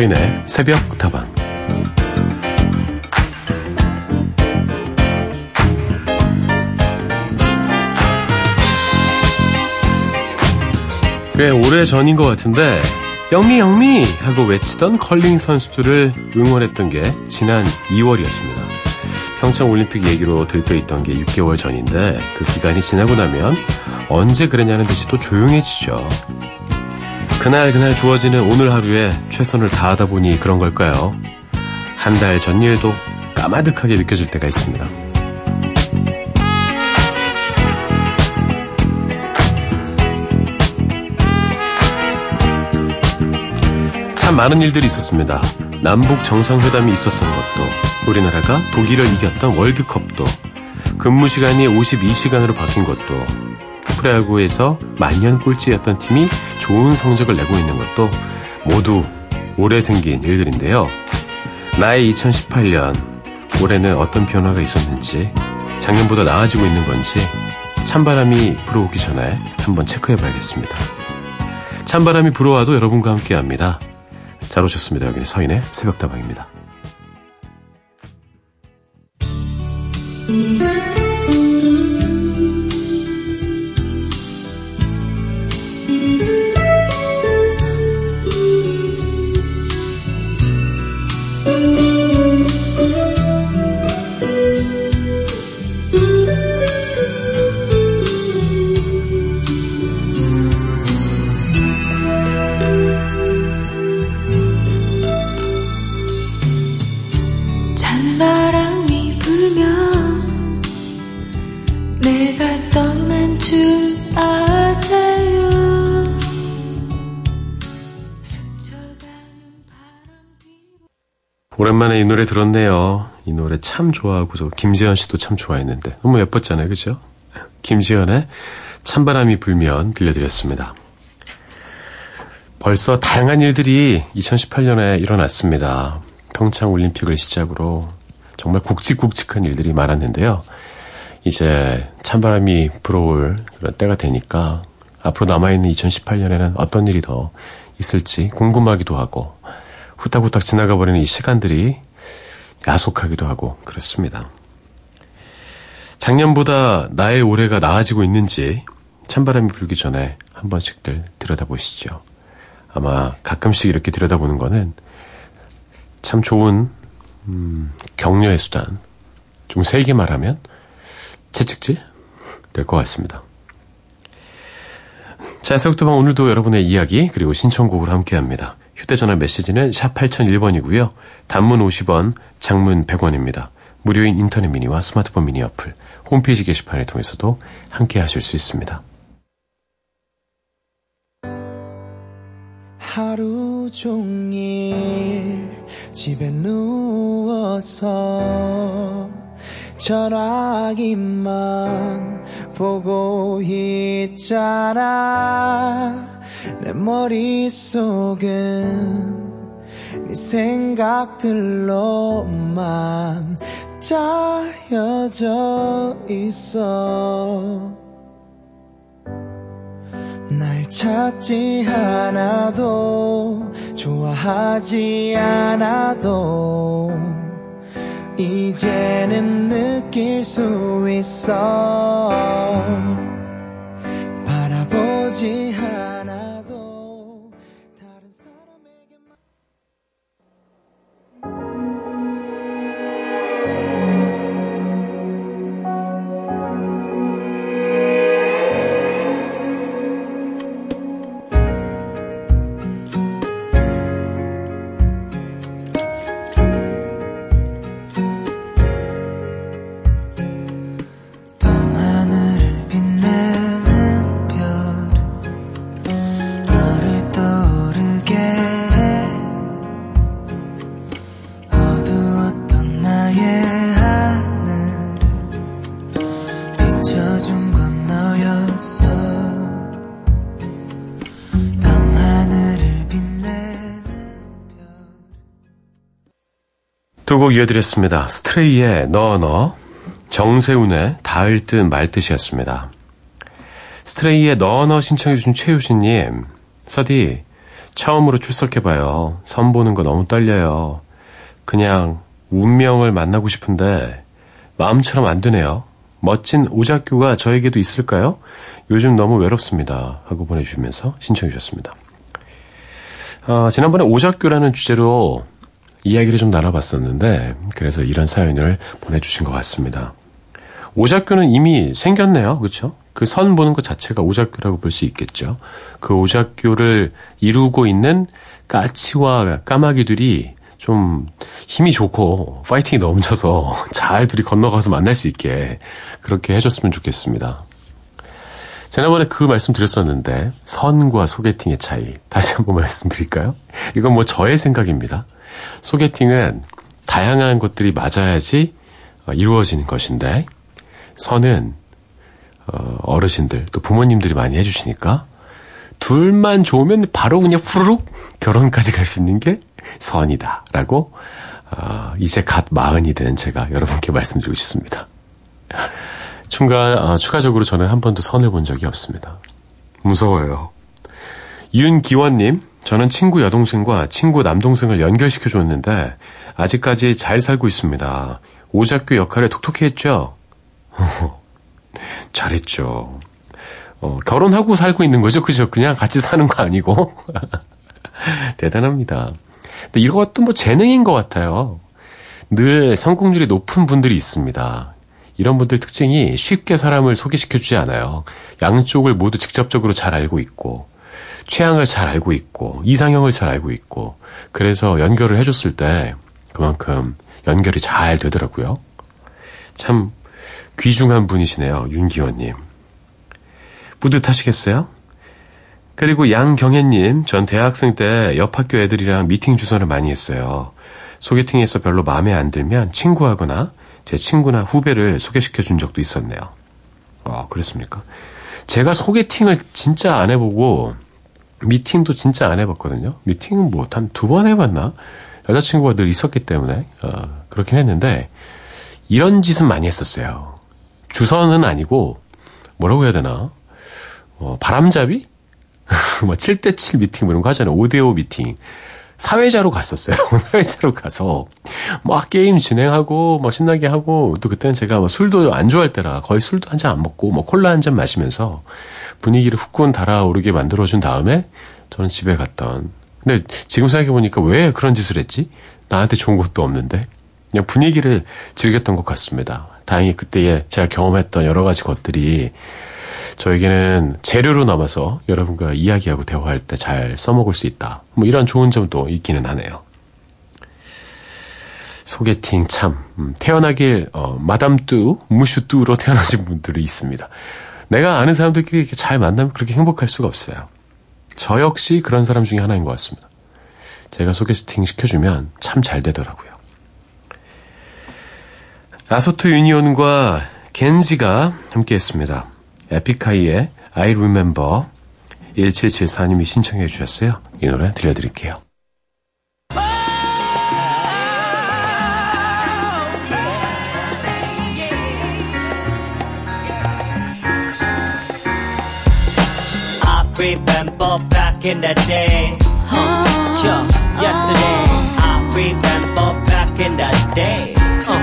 서인의 새벽 다방 꽤 오래 전인 것 같은데 영미 영미 하고 외치던 컬링 선수들을 응원했던 게 지난 2월이었습니다. 평창 올림픽 얘기로 들떠있던 게 6개월 전인데 그 기간이 지나고 나면 언제 그랬냐는 듯이 또 조용해지죠. 그날 그날 주어지는 오늘 하루에 최선을 다하다 보니 그런 걸까요? 한 달 전 일도 까마득하게 느껴질 때가 있습니다. 참 많은 일들이 있었습니다. 남북 정상회담이 있었던 것도, 우리나라가 독일을 이겼던 월드컵도, 근무 시간이 52시간으로 바뀐 것도, 프로야구에서 만년 꼴찌였던 팀이 좋은 성적을 내고 있는 것도 모두 올해 생긴 일들인데요. 나의 2018년, 올해는 어떤 변화가 있었는지, 작년보다 나아지고 있는 건지, 찬바람이 불어오기 전에 한번 체크해 봐야겠습니다. 찬바람이 불어와도 여러분과 함께 합니다. 잘 오셨습니다. 여기는 서인의 새벽다방입니다. 오랜만에 이 노래 들었네요. 이 노래 참 좋아하고 저 김지현 씨도 참 좋아했는데 너무 예뻤잖아요, 그죠? 김지현의 찬바람이 불면 들려드렸습니다. 벌써 다양한 일들이 2018년에 일어났습니다. 평창 올림픽을 시작으로 정말 굵직굵직한 일들이 많았는데요. 이제 찬바람이 불어올 그런 때가 되니까 앞으로 남아있는 2018년에는 어떤 일이 더 있을지 궁금하기도 하고 후딱후딱 지나가 버리는 이 시간들이 야속하기도 하고 그렇습니다. 작년보다 나의 올해가 나아지고 있는지 찬바람이 불기 전에 한 번씩들 들여다보시죠. 아마 가끔씩 이렇게 들여다보는 거는 참 좋은 음, 격려의 수단. 좀 세게 말하면 채찍질 될 것 같습니다. 자, 새벽도방 오늘도 여러분의 이야기 그리고 신청곡을 함께합니다. 휴대전화 메시지는 샵 8001번이고요. 단문 50원, 장문 100원입니다. 무료인 인터넷 미니와 스마트폰 미니 어플, 홈페이지 게시판을 통해서도 함께 하실 수 있습니다. 하루 종일 집에 누워서 전화기만 보고 있잖아 내 머릿속은 네 생각들로만 짜여져 있어. 날 찾지 않아도 좋아하지 않아도 이제는 느낄 수 있어. 바라보지 곡 이어드렸습니다. 스트레이의 너 너, 정세훈의 닿을 듯 말 듯이었습니다. 스트레이의 너너 신청해주신 최유신님, 서디, 처음으로 출석해봐요. 선 보는 거 너무 떨려요. 그냥 운명을 만나고 싶은데 마음처럼 안 되네요. 멋진 오작교가 저에게도 있을까요? 요즘 너무 외롭습니다. 하고 보내주시면서 신청해 주셨습니다. 아, 지난번에 오작교라는 주제로 이야기를 좀 나눠봤었는데 그래서 이런 사연을 보내주신 것 같습니다. 오작교는 이미 생겼네요. 그렇죠? 그 선 보는 것 자체가 오작교라고 볼 수 있겠죠. 그 오작교를 이루고 있는 까치와 까마귀들이 좀 힘이 좋고 파이팅이 넘쳐서 잘 둘이 건너가서 만날 수 있게 그렇게 해줬으면 좋겠습니다. 지난번에 그 말씀 드렸었는데 선과 소개팅의 차이 다시 한번 말씀드릴까요? 이건 뭐 저의 생각입니다. 소개팅은 다양한 것들이 맞아야지 어, 이루어지는 것인데 선은 어, 어르신들 또 부모님들이 많이 해주시니까 둘만 좋으면 바로 그냥 후루룩 결혼까지 갈 수 있는 게 선이다라고 어, 이제 갓 마흔이 된 제가 여러분께 말씀드리고 싶습니다. 추가, 어, 추가적으로 저는 한 번도 선을 본 적이 없습니다. 무서워요. 윤기원님, 저는 친구 여동생과 친구 남동생을 연결시켜 줬는데 아직까지 잘 살고 있습니다. 오작교 역할에 톡톡히 했죠? 잘했죠. 어, 결혼하고 살고 있는 거죠. 그죠? 그냥 같이 사는 거 아니고. 대단합니다. 근데 이것도 뭐 재능인 것 같아요. 늘 성공률이 높은 분들이 있습니다. 이런 분들 특징이 쉽게 사람을 소개시켜주지 않아요. 양쪽을 모두 직접적으로 잘 알고 있고, 취향을 잘 알고 있고, 이상형을 잘 알고 있고, 그래서 연결을 해줬을 때 그만큼 연결이 잘 되더라고요. 참 귀중한 분이시네요, 윤기원님. 뿌듯하시겠어요? 그리고 양경혜님, 전 대학생 때 옆 학교 애들이랑 미팅 주선을 많이 했어요. 소개팅에서 별로 마음에 안 들면 친구하거나 제 친구나 후배를 소개시켜 준 적도 있었네요. 아, 그랬습니까? 제가 소개팅을 진짜 안 해보고 미팅도 진짜 안 해봤거든요. 미팅은 뭐 한 두 번 해봤나? 여자친구가 늘 있었기 때문에 어, 그렇긴 했는데 이런 짓은 많이 했었어요. 주선은 아니고 뭐라고 해야 되나? 어, 바람잡이? 뭐 7대7 미팅 뭐 이런 거 하잖아요. 5대5 미팅. 사회자로 갔었어요. 사회자로 가서 막 게임 진행하고 막 신나게 하고 또 그때는 제가 뭐 술도 안 좋아할 때라 거의 술도 한 잔 안 먹고 뭐 콜라 한 잔 마시면서 분위기를 후끈 달아오르게 만들어준 다음에 저는 집에 갔던. 근데 지금 생각해보니까 왜 그런 짓을 했지? 나한테 좋은 것도 없는데. 그냥 분위기를 즐겼던 것 같습니다. 다행히 그때에 제가 경험했던 여러 가지 것들이 저에게는 재료로 남아서 여러분과 이야기하고 대화할 때 잘 써먹을 수 있다. 뭐 이런 좋은 점도 있기는 하네요. 소개팅 참 음, 태어나길 어, 마담 뚜, 무슈 뚜로 태어나신 분들이 있습니다. 내가 아는 사람들끼리 이렇게 잘 만나면 그렇게 행복할 수가 없어요. 저 역시 그런 사람 중에 하나인 것 같습니다. 제가 소개팅 시켜주면 참 잘 되더라고요. 아소토 유니온과 겐지가 함께 했습니다. 에픽하이의 I Remember 1774님이 신청해 주셨어요. 이 노래 들려드릴게요. Remember back in the day. Huh. Yeah, yesterday. I remember back in the day. Uh,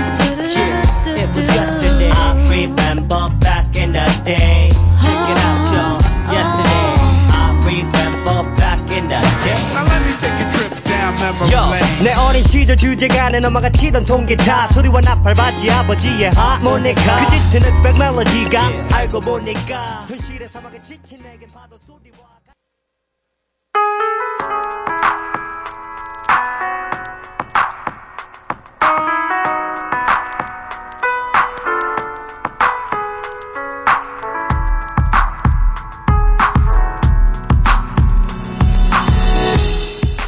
yeah, it was yesterday. I remember back in the day. Check it out, y'all. Yesterday. I remember back in the day. Now let me take a trip down memory Yo, lane. 내 어린 시절 주제가는 엄마가 치던 통기타 소리와 나팔받지 아버지의 하모니카 그 짙은 흑백 멜로디가 알고 보니까 현실의 사막에 지친 내게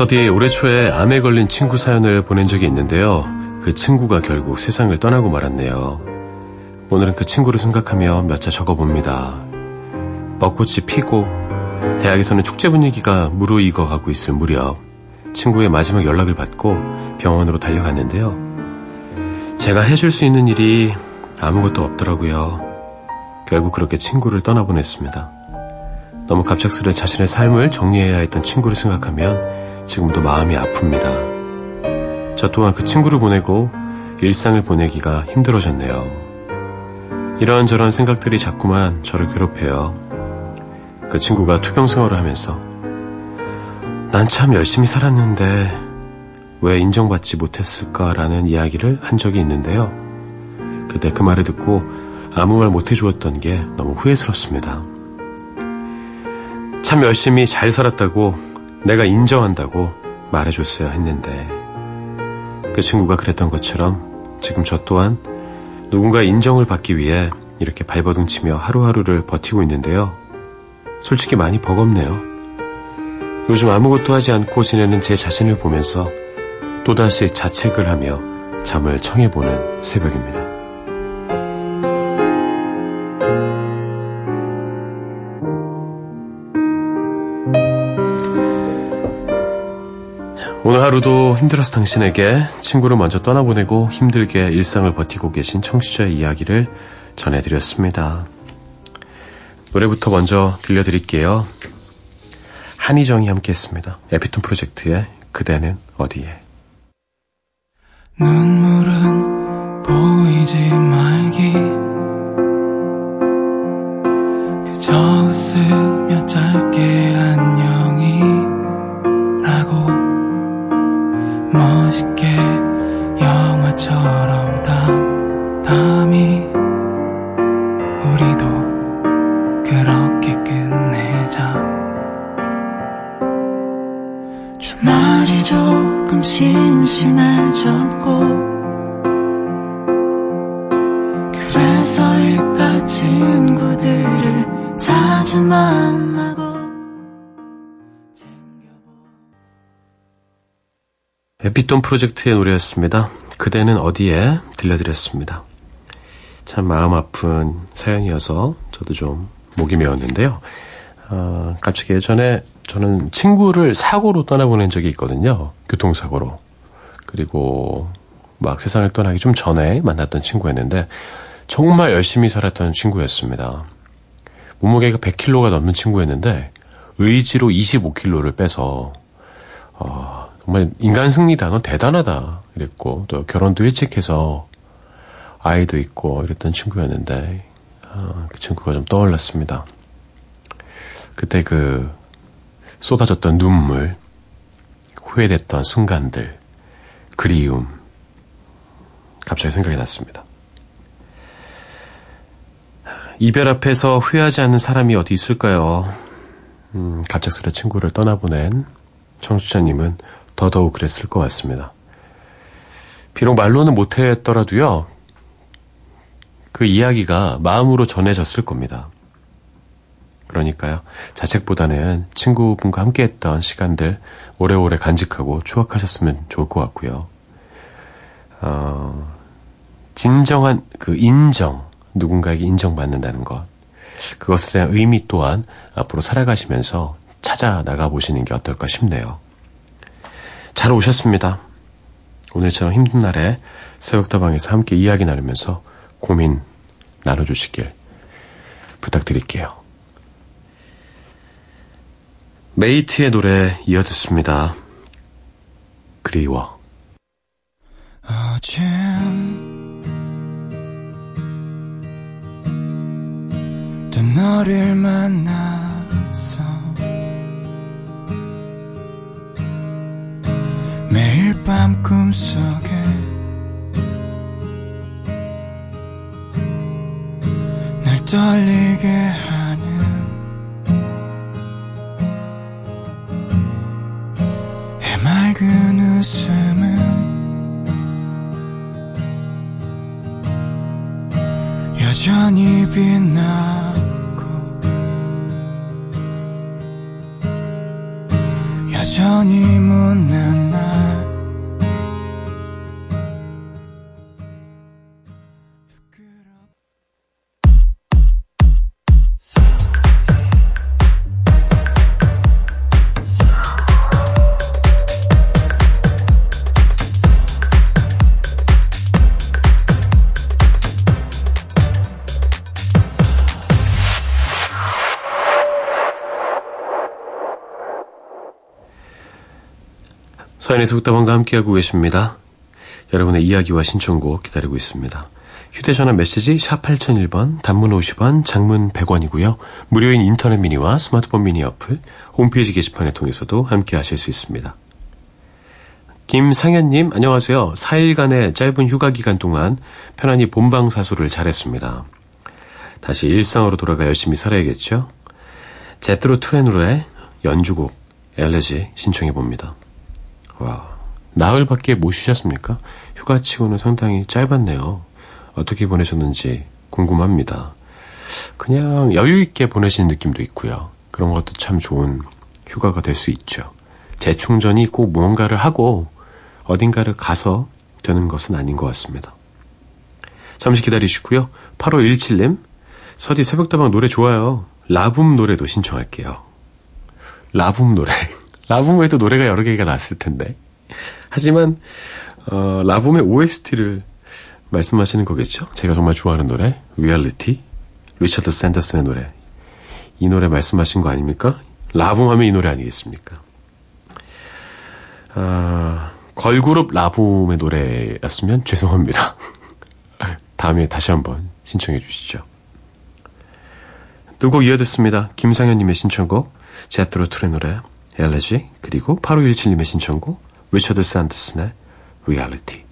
서디에 올해 초에 암에 걸린 친구 사연을 보낸 적이 있는데요. 그 친구가 결국 세상을 떠나고 말았네요. 오늘은 그 친구를 생각하며 몇 자 적어봅니다. 벚꽃이 피고 대학에서는 축제 분위기가 무르익어 가고 있을 무렵 친구의 마지막 연락을 받고 병원으로 달려갔는데요. 제가 해줄 수 있는 일이 아무것도 없더라고요. 결국 그렇게 친구를 떠나보냈습니다. 너무 갑작스레 자신의 삶을 정리해야 했던 친구를 생각하면 지금도 마음이 아픕니다. 저 또한 그 친구를 보내고 일상을 보내기가 힘들어졌네요. 이런저런 생각들이 자꾸만 저를 괴롭혀요. 그 친구가 투병 생활을 하면서 난 참 열심히 살았는데 왜 인정받지 못했을까라는 이야기를 한 적이 있는데요. 그때 그 말을 듣고 아무 말 못해주었던 게 너무 후회스럽습니다. 참 열심히 잘 살았다고 내가 인정한다고 말해줬어야 했는데 그 친구가 그랬던 것처럼 지금 저 또한 누군가 인정을 받기 위해 이렇게 발버둥 치며 하루하루를 버티고 있는데요. 솔직히 많이 버겁네요. 요즘 아무것도 하지 않고 지내는 제 자신을 보면서 또다시 자책을 하며 잠을 청해보는 새벽입니다. 오늘 하루도 힘들어서 당신에게 친구를 먼저 떠나보내고 힘들게 일상을 버티고 계신 청취자의 이야기를 전해드렸습니다. 노래부터 먼저 들려드릴게요. 한희정이 함께 했습니다. 에피톤 프로젝트의 그대는 어디에? 눈물은 보이지 말기 그저 웃으며 짧게 심심해졌고 그래서 이깟 친구들을 자주 만나고 에피톤 프로젝트의 노래였습니다. 그대는 어디에 들려드렸습니다. 참 마음 아픈 사연이어서 저도 좀 목이 메었는데요. 어, 갑자기 예전에 저는 친구를 사고로 떠나보낸 적이 있거든요. 교통사고로. 그리고 막 세상을 떠나기 좀 전에 만났던 친구였는데 정말 열심히 살았던 친구였습니다. 몸무게가 100kg가 넘는 친구였는데 의지로 25kg를 빼서 어, 정말 인간 승리다. 너 대단하다. 이랬고 또 결혼도 일찍 해서 아이도 있고 이랬던 친구였는데 어, 그 친구가 좀 떠올랐습니다. 그때 그 쏟아졌던 눈물, 후회됐던 순간들, 그리움 갑자기 생각이 났습니다. 이별 앞에서 후회하지 않는 사람이 어디 있을까요? 음, 갑작스레 친구를 떠나보낸 청취자님은 더더욱 그랬을 것 같습니다. 비록 말로는 못했더라도요, 그 이야기가 마음으로 전해졌을 겁니다. 그러니까요, 자책보다는 친구분과 함께 했던 시간들 오래오래 간직하고 추억하셨으면 좋을 것 같고요. 어, 진정한 그 인정, 누군가에게 인정받는다는 것. 그것에 대한 의미 또한 앞으로 살아가시면서 찾아 나가보시는 게 어떨까 싶네요. 잘 오셨습니다. 오늘처럼 힘든 날에 새벽다방에서 함께 이야기 나누면서 고민 나눠주시길 부탁드릴게요. 메이트의 노래 이어 듣습니다. 그리워. 어젠 또 너를 만났어 매일 밤 꿈속에 날 떨리게 하 여전 사연에서 웃다방과 함께하고 계십니다. 여러분의 이야기와 신청곡 기다리고 있습니다. 휴대전화 메시지 샵 8001번, 단문 50원, 장문 100원이고요. 무료인 인터넷 미니와 스마트폰 미니 어플, 홈페이지 게시판을 통해서도 함께 하실 수 있습니다. 김상현님, 안녕하세요. 4일간의 짧은 휴가 기간 동안 편안히 본방사수를 잘했습니다. 다시 일상으로 돌아가 열심히 살아야겠죠? 제트로 트웬으로의 연주곡 엘레지 신청해봅니다. 와, 나흘밖에 못 쉬셨습니까? 휴가치고는 상당히 짧았네요. 어떻게 보내셨는지 궁금합니다. 그냥 여유있게 보내시는 느낌도 있고요. 그런 것도 참 좋은 휴가가 될 수 있죠. 재충전이 꼭 무언가를 하고 어딘가를 가서 되는 것은 아닌 것 같습니다. 잠시 기다리시고요. 8517님, 서디 새벽다방 노래 좋아요. 라붐 노래도 신청할게요. 라붐 노래. 라붐에도 노래가 여러 개가 났을 텐데. 하지만 어, 라붐의 OST를 말씀하시는 거겠죠? 제가 정말 좋아하는 노래, 리얼리티, 리처드 샌더슨의 노래. 이 노래 말씀하신 거 아닙니까? 라붐 하면 이 노래 아니겠습니까? 아, 걸그룹 라붐의 노래였으면 죄송합니다. 다음에 다시 한번 신청해 주시죠. 두 곡 이어듣습니다. 김상현님의 신청곡, 제트로 툴의 노래, 엘레지, 그리고 8517님의 신청곡, 리처드 샌더슨의 리얼리티.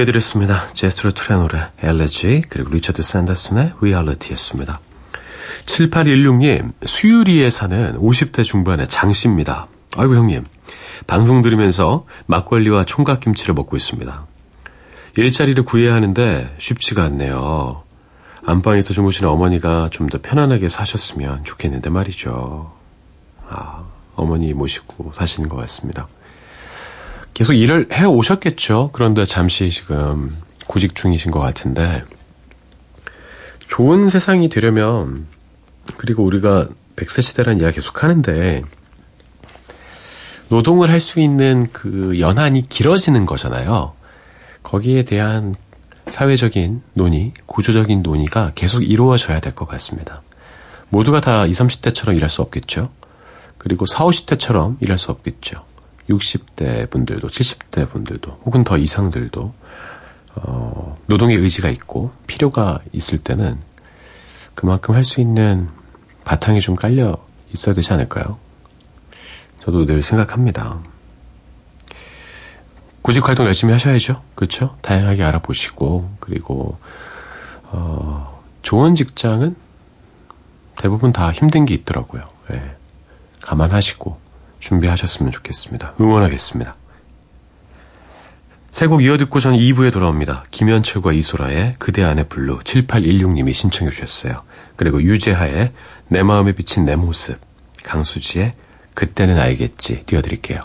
이어드렸습니다. 제스트로 트의 노래, 엘레지, 그리고 리처드 샌더슨의 리얼리티였습니다. 7816님, 수유리에 사는 50대 중반의 장씨입니다. 아이고 형님, 방송 들으면서 막걸리와 총각김치를 먹고 있습니다. 일자리를 구해야 하는데 쉽지가 않네요. 안방에서 주무시는 어머니가 좀 더 편안하게 사셨으면 좋겠는데 말이죠. 아, 어머니 모시고 사시는 것 같습니다. 계속 일을 해 오셨겠죠. 그런데 잠시 지금 구직 중이신 것 같은데 좋은 세상이 되려면 그리고 우리가 100세 시대라는 이야기 계속 하는데 노동을 할 수 있는 그 연한이 길어지는 거잖아요. 거기에 대한 사회적인 논의, 구조적인 논의가 계속 이루어져야 될 것 같습니다. 모두가 다 20, 30대처럼 일할 수 없겠죠. 그리고 40, 50대처럼 일할 수 없겠죠. 60대 분들도 70대 분들도 혹은 더 이상들도 어, 노동의 의지가 있고 필요가 있을 때는 그만큼 할 수 있는 바탕이 좀 깔려 있어야 되지 않을까요? 저도 늘 생각합니다. 구직 활동 열심히 하셔야죠. 그렇죠? 다양하게 알아보시고 그리고 어, 좋은 직장은 대부분 다 힘든 게 있더라고요. 예. 감안하시고 준비하셨으면 좋겠습니다. 응원하겠습니다. 세 곡 이어 듣고 저는 2부에 돌아옵니다. 김현철과 이소라의 그대 안의 블루 7816님이 신청해 주셨어요. 그리고 유재하의 내 마음에 비친 내 모습 강수지의 그때는 알겠지 띄워드릴게요.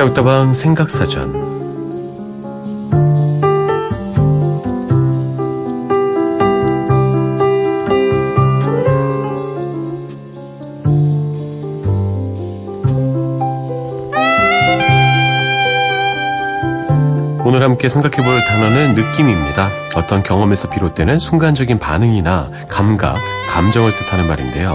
새벽다방 생각사전 오늘 함께 생각해 볼 단어는 느낌입니다. 어떤 경험에서 비롯되는 순간적인 반응이나 감각, 감정을 뜻하는 말인데요.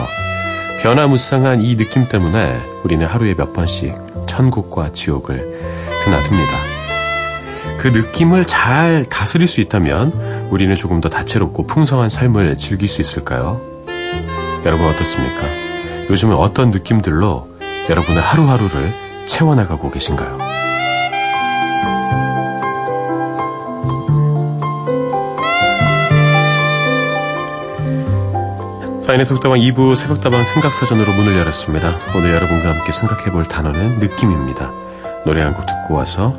변화무쌍한 이 느낌 때문에 우리는 하루에 몇 번씩 천국과 지옥을 드나듭니다. 그 느낌을 잘 다스릴 수 있다면 우리는 조금 더 다채롭고 풍성한 삶을 즐길 수 있을까요? 여러분 어떻습니까? 요즘은 어떤 느낌들로 여러분의 하루하루를 채워나가고 계신가요? 사인의 속다방 2부 새벽다방 생각사전으로 문을 열었습니다. 오늘 여러분과 함께 생각해볼 단어는 느낌입니다. 노래 한 곡 듣고 와서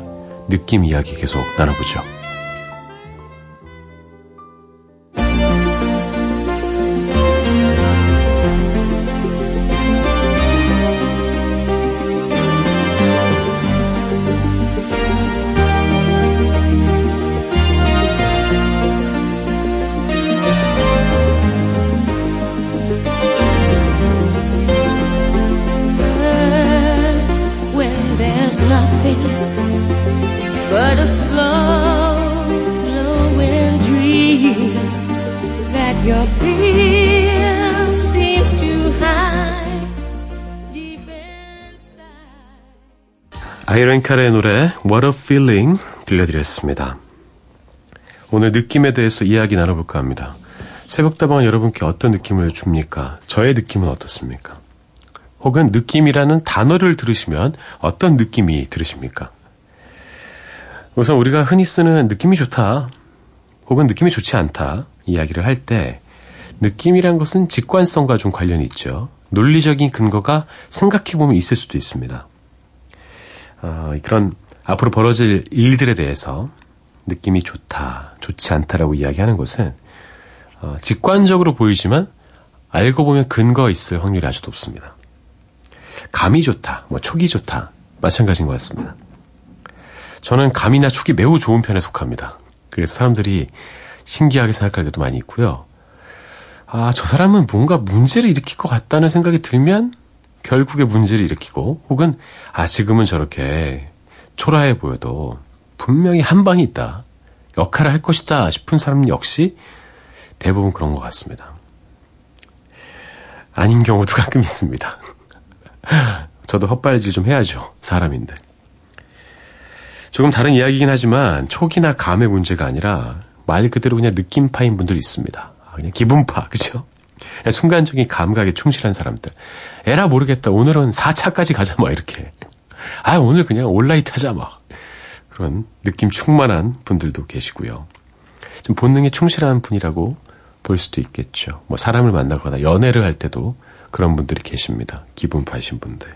느낌 이야기 계속 나눠보죠. 아이런 칼의 노래 What a Feeling 들려드렸습니다. 오늘 느낌에 대해서 이야기 나눠볼까 합니다. 새벽다방은 여러분께 어떤 느낌을 줍니까? 저의 느낌은 어떻습니까? 혹은 느낌이라는 단어를 들으시면 어떤 느낌이 들으십니까? 우선 우리가 흔히 쓰는 느낌이 좋다, 혹은 느낌이 좋지 않다 이야기를 할 때 느낌이란 것은 직관성과 좀 관련이 있죠. 논리적인 근거가 생각해보면 있을 수도 있습니다. 어, 그런 앞으로 벌어질 일들에 대해서 느낌이 좋다, 좋지 않다라고 이야기하는 것은 어, 직관적으로 보이지만 알고 보면 근거 있을 확률이 아주 높습니다. 감이 좋다, 뭐 촉이 좋다, 마찬가지인 것 같습니다. 저는 감이나 촉이 매우 좋은 편에 속합니다. 그래서 사람들이 신기하게 생각할 때도 많이 있고요. 아, 저 사람은 뭔가 문제를 일으킬 것 같다는 생각이 들면 결국에 문제를 일으키고 혹은 아, 지금은 저렇게 초라해 보여도 분명히 한 방이 있다. 역할을 할 것이다 싶은 사람 역시 대부분 그런 것 같습니다. 아닌 경우도 가끔 있습니다. 저도 헛발질 좀 해야죠. 사람인데. 조금 다른 이야기긴 하지만 촉이나 감의 문제가 아니라 말 그대로 그냥 느낌파인 분들이 있습니다. 아, 그냥 기분파, 그죠? 그냥 순간적인 감각에 충실한 사람들. 에라 모르겠다. 오늘은 4차까지 가자, 막 이렇게. 아, 오늘 그냥 온라이트 하자, 막. 그런 느낌 충만한 분들도 계시고요. 좀 본능에 충실한 분이라고 볼 수도 있겠죠. 뭐 사람을 만나거나 연애를 할 때도 그런 분들이 계십니다. 기분파이신 분들.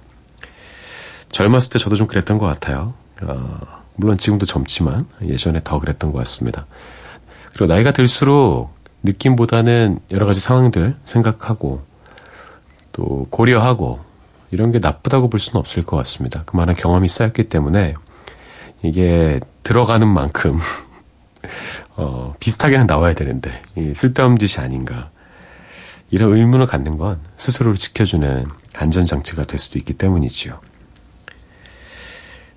젊었을 때 저도 좀 그랬던 것 같아요. 어, 물론 지금도 젊지만 예전에 더 그랬던 것 같습니다. 그리고 나이가 들수록 느낌보다는 여러 가지 상황들 생각하고 또 고려하고 이런 게 나쁘다고 볼 수는 없을 것 같습니다. 그만한 경험이 쌓였기 때문에 이게 들어가는 만큼 어, 비슷하게는 나와야 되는데 이 쓸데없는 짓이 아닌가 이런 의문을 갖는 건 스스로를 지켜주는 안전장치가 될 수도 있기 때문이지요.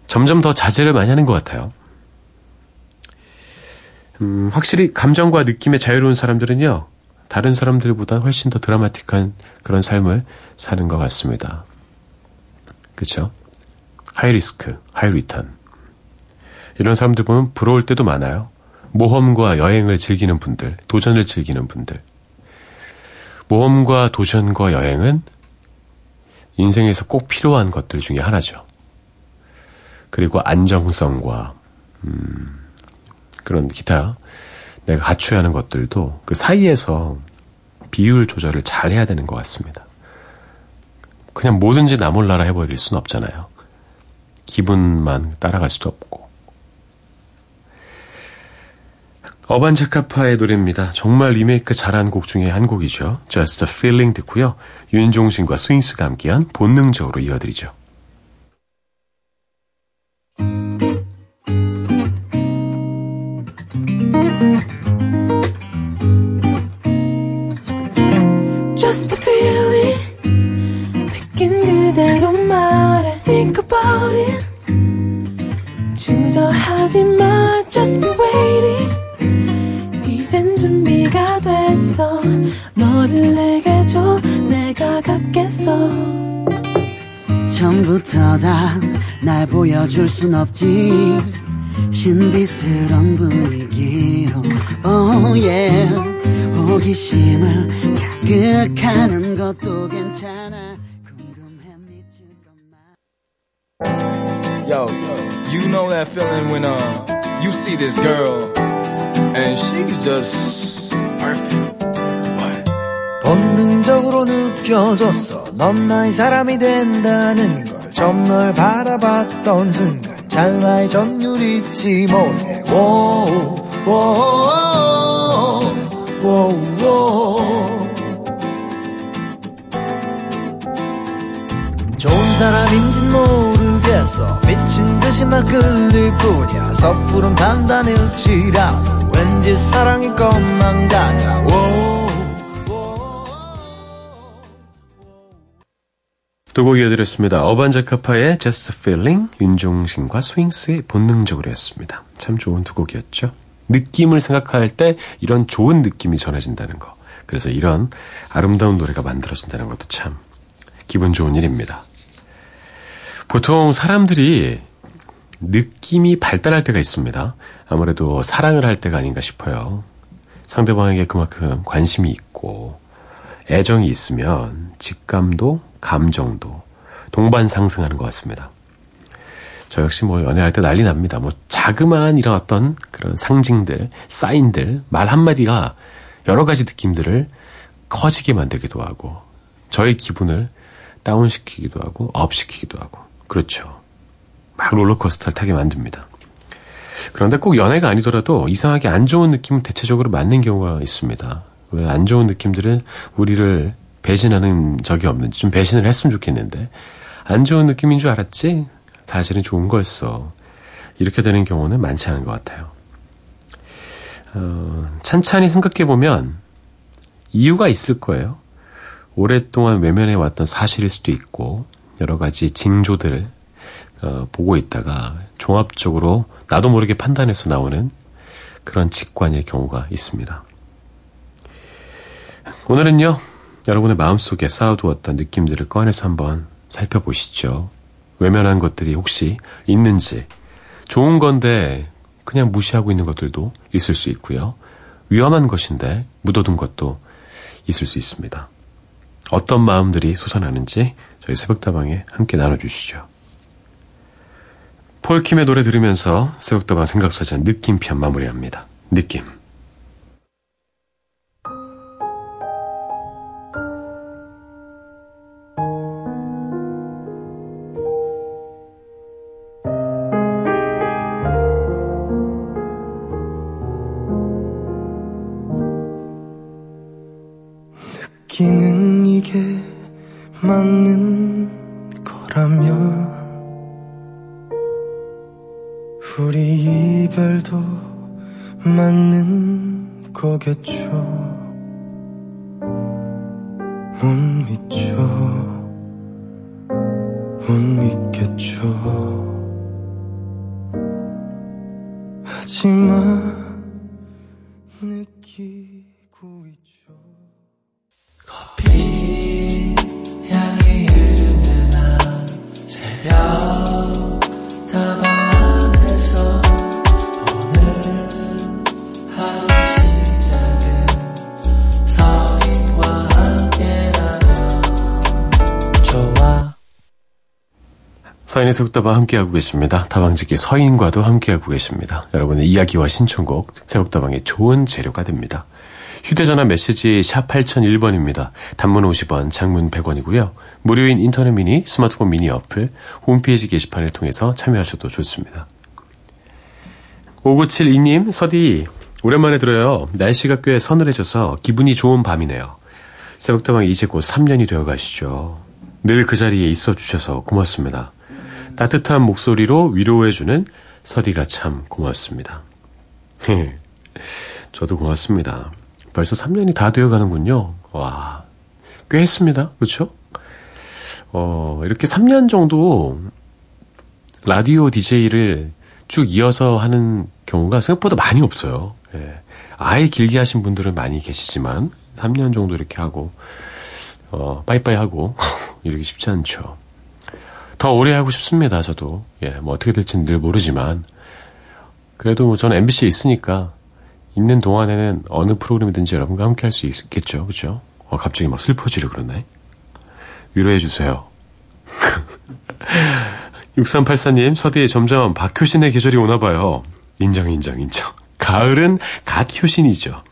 점점 더 자제를 많이 하는 것 같아요. 음, 확실히 감정과 느낌에 자유로운 사람들은요, 다른 사람들보다 훨씬 더 드라마틱한 그런 삶을 사는 것 같습니다. 그쵸? high risk, high return. 이런 사람들 보면 부러울 때도 많아요. 모험과 여행을 즐기는 분들, 도전을 즐기는 분들. 모험과 도전과 여행은 인생에서 꼭 필요한 것들 중에 하나죠. 그리고 안정성과 음, 그런 기타 내가 갖춰야 하는 것들도 그 사이에서 비율 조절을 잘 해야 되는 것 같습니다. 그냥 뭐든지 나 몰라라 해버릴 수는 없잖아요. 기분만 따라갈 수도 없고. 어반자카파의 노래입니다. 정말 리메이크 잘한 곡 중에 한 곡이죠. Just a Feeling 듣고요. 윤종신과 스윙스가 함께한 본능적으로 이어드리죠. It 주저하지 마 Just be waiting. 이젠 준비가 됐어. 너를 내게 줘 내가 갖겠어. 처음부터 다 날 보여줄 순 없지. 신비스러운 분위기로 oh yeah. 호기심을 자극하는 것도 괜찮아 Yo, you know that feeling when uh you see this girl and she's just perfect. What? 본능적으로 느껴졌어 넌 나의 사람이 된다는 걸좀널 바라봤던 순간 찰나의 전율 잊지 못해 오, 오, 오, 오, 오. 좋은 사람인진 모르 겠어 미친 듯이 막 끌릴 뿐이야 섣부른 판단일지라도 왠지 사랑일 것만 같아 오. 두곡 이어드렸습니다. 어반자카파의 Just Feeling, 윤종신과 스윙스의 본능적으로 였습니다. 참 좋은 두 곡이었죠. 느낌을 생각할 때 이런 좋은 느낌이 전해진다는 거. 그래서 이런 아름다운 노래가 만들어진다는 것도 참 기분 좋은 일입니다. 보통 사람들이 느낌이 발달할 때가 있습니다. 아무래도 사랑을 할 때가 아닌가 싶어요. 상대방에게 그만큼 관심이 있고 애정이 있으면 직감도 감정도 동반 상승하는 것 같습니다. 저 역시 뭐 연애할 때 난리 납니다. 뭐 자그마한 이런 어떤 그런 상징들, 사인들, 말 한마디가 여러 가지 느낌들을 커지게 만들기도 하고 저의 기분을 다운시키기도 하고 업시키기도 하고 그렇죠. 막 롤러코스터를 타게 만듭니다. 그런데 꼭 연애가 아니더라도 이상하게 안 좋은 느낌은 대체적으로 맞는 경우가 있습니다. 왜 안 좋은 느낌들은 우리를 배신하는 적이 없는지 좀 배신을 했으면 좋겠는데 안 좋은 느낌인 줄 알았지 사실은 좋은 거였어. 이렇게 되는 경우는 많지 않은 것 같아요. 어, 찬찬히 생각해 보면 이유가 있을 거예요. 오랫동안 외면해 왔던 사실일 수도 있고 여러 가지 징조들을 어, 보고 있다가 종합적으로 나도 모르게 판단해서 나오는 그런 직관의 경우가 있습니다. 오늘은요, 여러분의 마음속에 쌓아두었던 느낌들을 꺼내서 한번 살펴보시죠. 외면한 것들이 혹시 있는지, 좋은 건데 그냥 무시하고 있는 것들도 있을 수 있고요. 위험한 것인데 묻어둔 것도 있을 수 있습니다. 어떤 마음들이 솟아나는지 저희 새벽다방에 함께 나눠주시죠. 폴킴의 노래 들으면서 새벽다방 생각사전 느낌편 마무리합니다. 느낌. 느끼는 이게 맞는 거라면 우리 이별도 맞는 거겠죠. 못 믿죠. 못 믿겠죠. 하지만 느끼 서인의 새벽다방 함께하고 계십니다. 다방지기 서인과도 함께하고 계십니다. 여러분의 이야기와 신청곡 새벽다방의 좋은 재료가 됩니다. 휴대전화 메시지 샵 8001번입니다. 단문 50원, 장문 100원이고요. 무료인 인터넷 미니, 스마트폰 미니 어플, 홈페이지 게시판을 통해서 참여하셔도 좋습니다. 5972님, 서디, 오랜만에 들어요. 날씨가 꽤 서늘해져서 기분이 좋은 밤이네요. 새벽다방 이제 곧 3년이 되어 가시죠. 늘 그 자리에 있어 주셔서 고맙습니다. 따뜻한 목소리로 위로해주는 서디가 참 고맙습니다. 저도 고맙습니다. 벌써 3년이 다 되어 가는군요. 와, 꽤 했습니다. 그렇죠? 어, 이렇게 3년 정도 라디오 DJ를 쭉 이어서 하는 경우가 생각보다 많이 없어요. 예. 아예 길게 하신 분들은 많이 계시지만 3년 정도 이렇게 하고 어, 빠이빠이 하고 이렇게 쉽지 않죠. 더 오래 하고 싶습니다. 저도 예, 뭐 어떻게 될지는 늘 모르지만 그래도 뭐 저는 MBC에 있으니까 있는 동안에는 어느 프로그램이든지 여러분과 함께 할 수 있겠죠. 그죠? 어, 갑자기 막 슬퍼지려 그러네. 위로해 주세요. 6384님, 서디에 점점 박효신의 계절이 오나 봐요. 인정, 인정, 인정. 가을은 갓 효신이죠.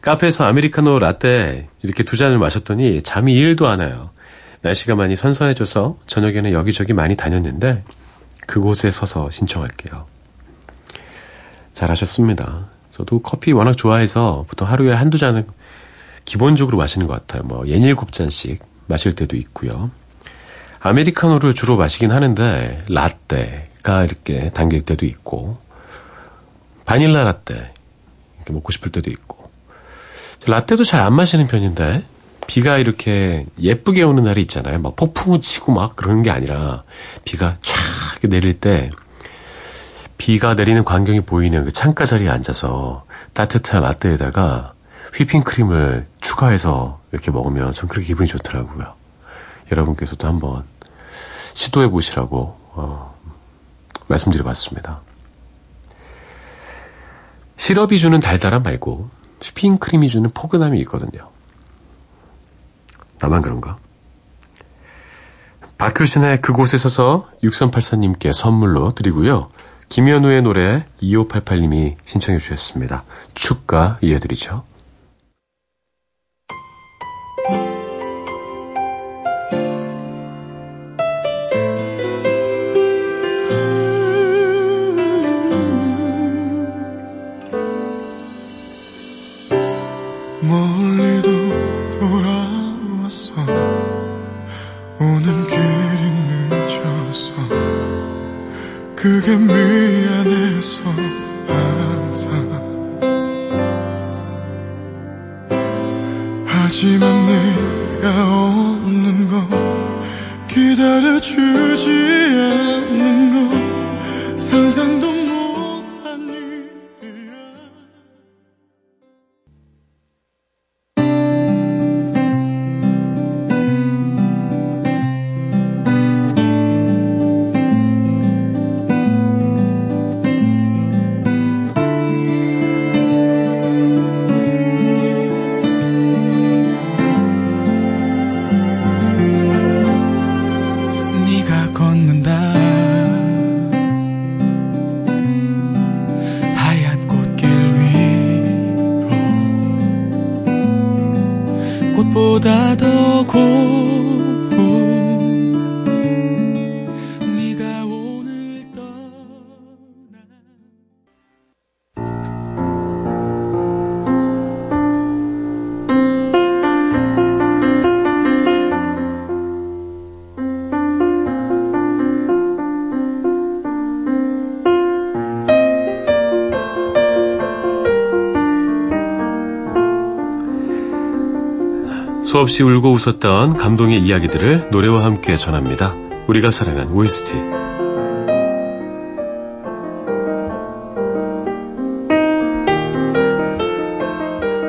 카페에서 아메리카노 라떼 이렇게 두 잔을 마셨더니 잠이 1도 안 와요. 날씨가 많이 선선해져서 저녁에는 여기저기 많이 다녔는데 그곳에 서서 신청할게요. 잘하셨습니다. 저도 커피 워낙 좋아해서 보통 하루에 한두 잔은 기본적으로 마시는 것 같아요. 뭐 예닐곱 잔씩 마실 때도 있고요. 아메리카노를 주로 마시긴 하는데 라떼가 이렇게 당길 때도 있고 바닐라 라떼 이렇게 먹고 싶을 때도 있고 라떼도 잘 안 마시는 편인데 비가 이렇게 예쁘게 오는 날이 있잖아요. 막 폭풍우 치고 막 그러는 게 아니라 비가 촥 내릴 때 비가 내리는 광경이 보이는 그 창가 자리에 앉아서 따뜻한 라떼에다가 휘핑크림을 추가해서 이렇게 먹으면 전 그렇게 기분이 좋더라고요. 여러분께서도 한번 시도해 보시라고 어, 말씀드려봤습니다. 시럽이 주는 달달함 말고 휘핑크림이 주는 포근함이 있거든요. 나만 그런가? 박효신의 그곳에 서서 6384님께 선물로 드리고요. 김현우의 노래 2588님이 신청해 주셨습니다. 축가 이어드리죠. 그게 미안해서 항상. 하지만 내가 없는 건 기다려주지 않는 건 상상 수없이 울고 웃었던 감동의 이야기들을 노래와 함께 전합니다. 우리가 사랑한 OST.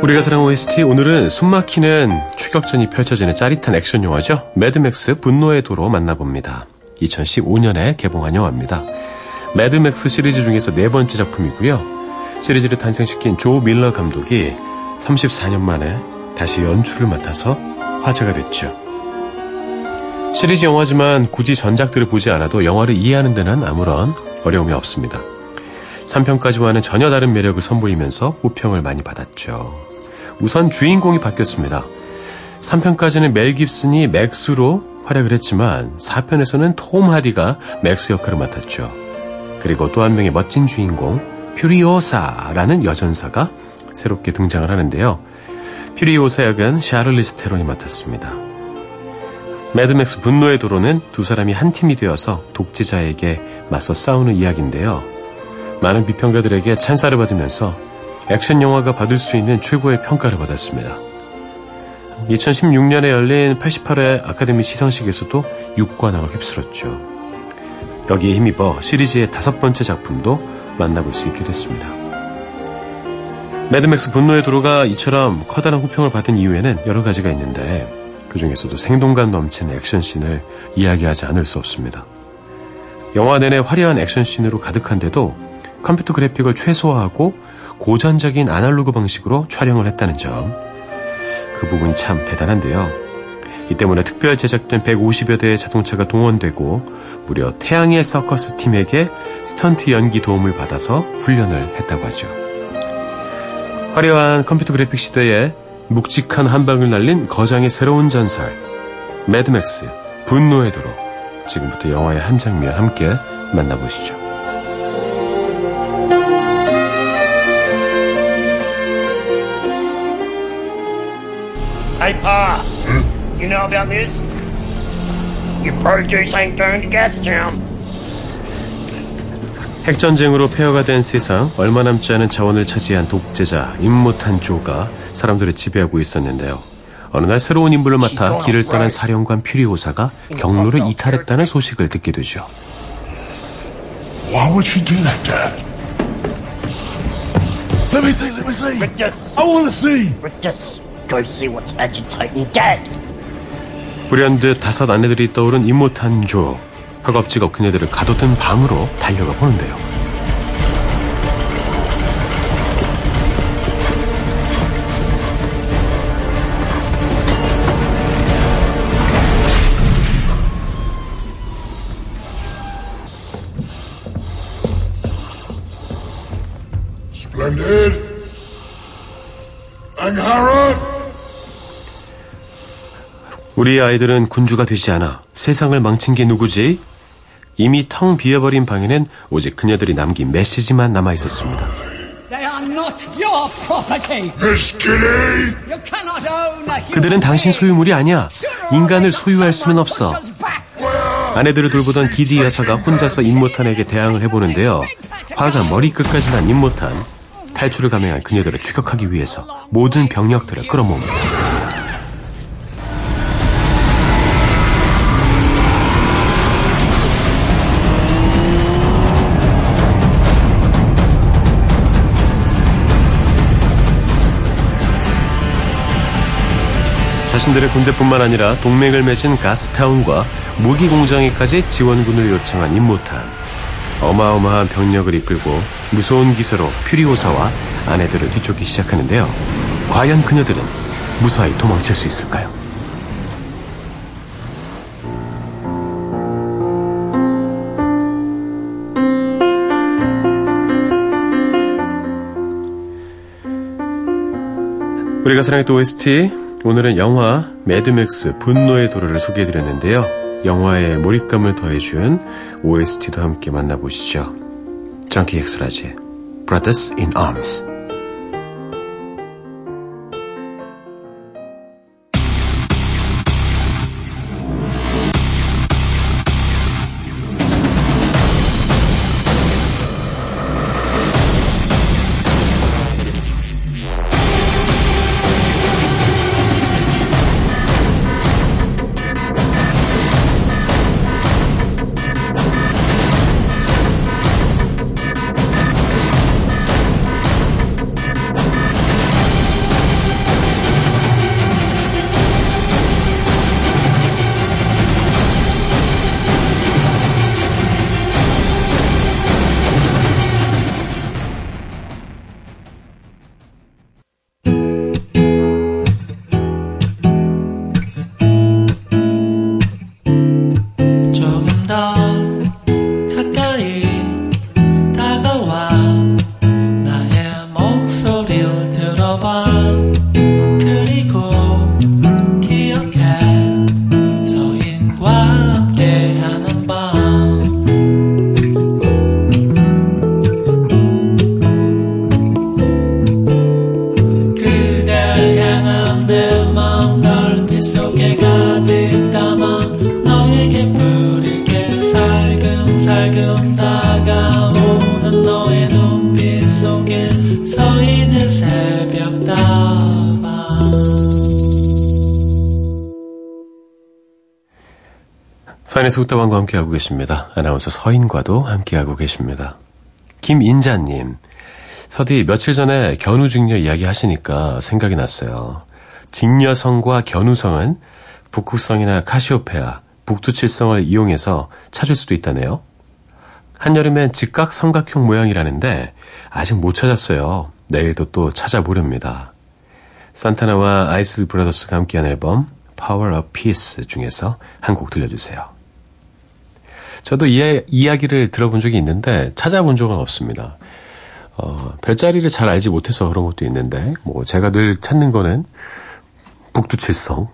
우리가 사랑한 OST 오늘은 숨막히는 추격전이 펼쳐지는 짜릿한 액션 영화죠. 매드맥스 분노의 도로 만나봅니다. 2015년에 개봉한 영화입니다. 매드맥스 시리즈 중에서 네 번째 작품이고요. 시리즈를 탄생시킨 조지 밀러 감독이 34년 만에 다시 연출을 맡아서 화제가 됐죠. 시리즈 영화지만 굳이 전작들을 보지 않아도 영화를 이해하는 데는 아무런 어려움이 없습니다. 3편까지와는 전혀 다른 매력을 선보이면서 호평을 많이 받았죠. 우선 주인공이 바뀌었습니다. 3편까지는 멜 깁슨이 맥스로 활약을 했지만 4편에서는 톰 하디가 맥스 역할을 맡았죠. 그리고 또 한 명의 멋진 주인공 퓨리오사라는 여전사가 새롭게 등장을 하는데요. 퓨리오사 역은 샤를리스 테론이 맡았습니다. 매드맥스 분노의 도로는 두 사람이 한 팀이 되어서 독재자에게 맞서 싸우는 이야기인데요. 많은 비평가들에게 찬사를 받으면서 액션 영화가 받을 수 있는 최고의 평가를 받았습니다. 2016년에 열린 88회 아카데미 시상식에서도 6관왕을 휩쓸었죠. 여기에 힘입어 시리즈의 다섯 번째 작품도 만나볼 수 있게 됐습니다. 매드맥스 분노의 도로가 이처럼 커다란 호평을 받은 이유에는 여러 가지가 있는데 그 중에서도 생동감 넘치는 액션씬을 이야기하지 않을 수 없습니다. 영화 내내 화려한 액션씬으로 가득한데도 컴퓨터 그래픽을 최소화하고 고전적인 아날로그 방식으로 촬영을 했다는 점. 그 부분이 참 대단한데요. 이 때문에 특별 제작된 150여 대의 자동차가 동원되고 무려 태양의 서커스 팀에게 스턴트 연기 도움을 받아서 훈련을 했다고 하죠. 화려한 컴퓨터 그래픽 시대에 묵직한 한방을 날린 거장의 새로운 전설 매드맥스 분노의 도로 지금부터 영화의 한 장면 함께 만나보시죠. Hey, Pa. You know about this? Your produce ain't turned to Gastown. 핵전쟁으로 폐허가 된 세상, 얼마 남지 않은 자원을 차지한 독재자 임무탄 조가 사람들을 지배하고 있었는데요. 어느 날 새로운 인물을 맡아 길을 떠난 사령관 퓨리오사가 경로를 이탈했다는 소식을 듣게 되죠. Why would you do that, Dad? Let me see, let me see. Rictus, I want to see. Rictus, go see what's agitating Dad. 불현듯 다섯 아내들이 떠오른 임모탄 조. 허겁지겁 그녀들을 가둬둔 방으로 달려가 보는데요. 우리 아이들은 군주가 되지 않아 세상을 망친 게 누구지? 이미 텅 비어버린 방에는 오직 그녀들이 남긴 메시지만 남아 있었습니다. They are not your property. Miss Kitty. You cannot own a human 그들은 당신. 소유물이 아니야. 인간을 소유할 수는 없어. 아내들을 돌보던 디디 여사가 혼자서 임모탄에게 대항을 해보는데요. 화가 머리끝까지 난 임모탄. 탈출을 감행한 그녀들을 추격하기 위해서 모든 병력들을 끌어모읍니다. 자신들의 군대뿐만 아니라 동맹을 맺은 가스타운과 무기 공장에까지 지원군을 요청한 임모탄. 어마어마한 병력을 이끌고 무서운 기세로 퓨리오사와 아내들을 뒤쫓기 시작하는데요. 과연 그녀들은 무사히 도망칠 수 있을까요? 우리가 사랑했던 OST 오늘은 영화 매드맥스 분노의 도로를 소개해드렸는데요. 영화에 몰입감을 더해준 OST도 함께 만나보시죠. Junkie XL Brothers in Arms 서인의 속다방과 함께하고 계십니다. 아나운서 서인과도 함께하고 계십니다. 김인자님, 서디 며칠 전에 견우직녀 이야기 하시니까 생각이 났어요. 직녀성과 견우성은 북극성이나 카시오페아, 북두칠성을 이용해서 찾을 수도 있다네요. 한여름엔 직각 삼각형 모양이라는데 아직 못 찾았어요. 내일도 또 찾아보렵니다. 산타나와 아이슬 브라더스가 함께한 앨범 Power of Peace 중에서 한 곡 들려주세요. 저도 이 이야기를 들어본 적이 있는데 찾아본 적은 없습니다. 어, 별자리를 잘 알지 못해서 그런 것도 있는데 뭐 제가 늘 찾는 거는 북두칠성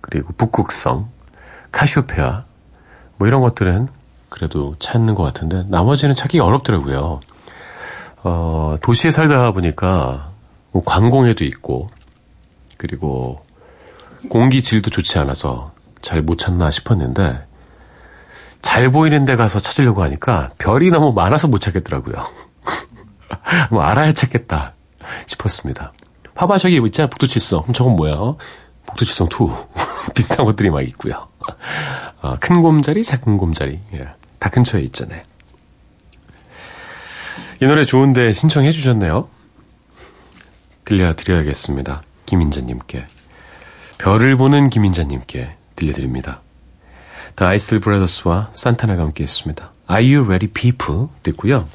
그리고 북극성 카시오페아 뭐 이런 것들은 그래도 찾는 것 같은데 나머지는 찾기가 어렵더라고요. 어, 도시에 살다 보니까 뭐 관공해도 있고 그리고 공기 질도 좋지 않아서 잘 못 찾나 싶었는데 잘 보이는 데 가서 찾으려고 하니까 별이 너무 많아서 못 찾겠더라고요. 뭐 알아야 찾겠다 싶었습니다. 봐봐 저기 있잖아 북두칠성. 저건 뭐야? 어? 북두칠성 2 비슷한 것들이 막 있고요. 어, 큰 곰자리, 작은 곰자리 예, 다 근처에 있잖아요. 이 노래 좋은데 신청해 주셨네요. 들려드려야겠습니다. 김인자님께. 별을 보는 김인자님께 들려드립니다. The Isley Brothers와 산타나가 함께 했습니다. Are You Ready People? 듣고요.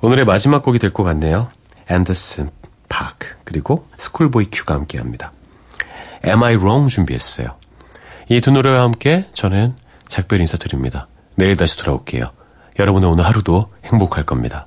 오늘의 마지막 곡이 될 것 같네요. Anderson .Paak 그리고 ScHoolboy Q가 함께 합니다. Am I Wrong 준비했어요. 이 두 노래와 함께 저는 작별 인사드립니다. 내일 다시 돌아올게요. 여러분의 오늘 하루도 행복할 겁니다.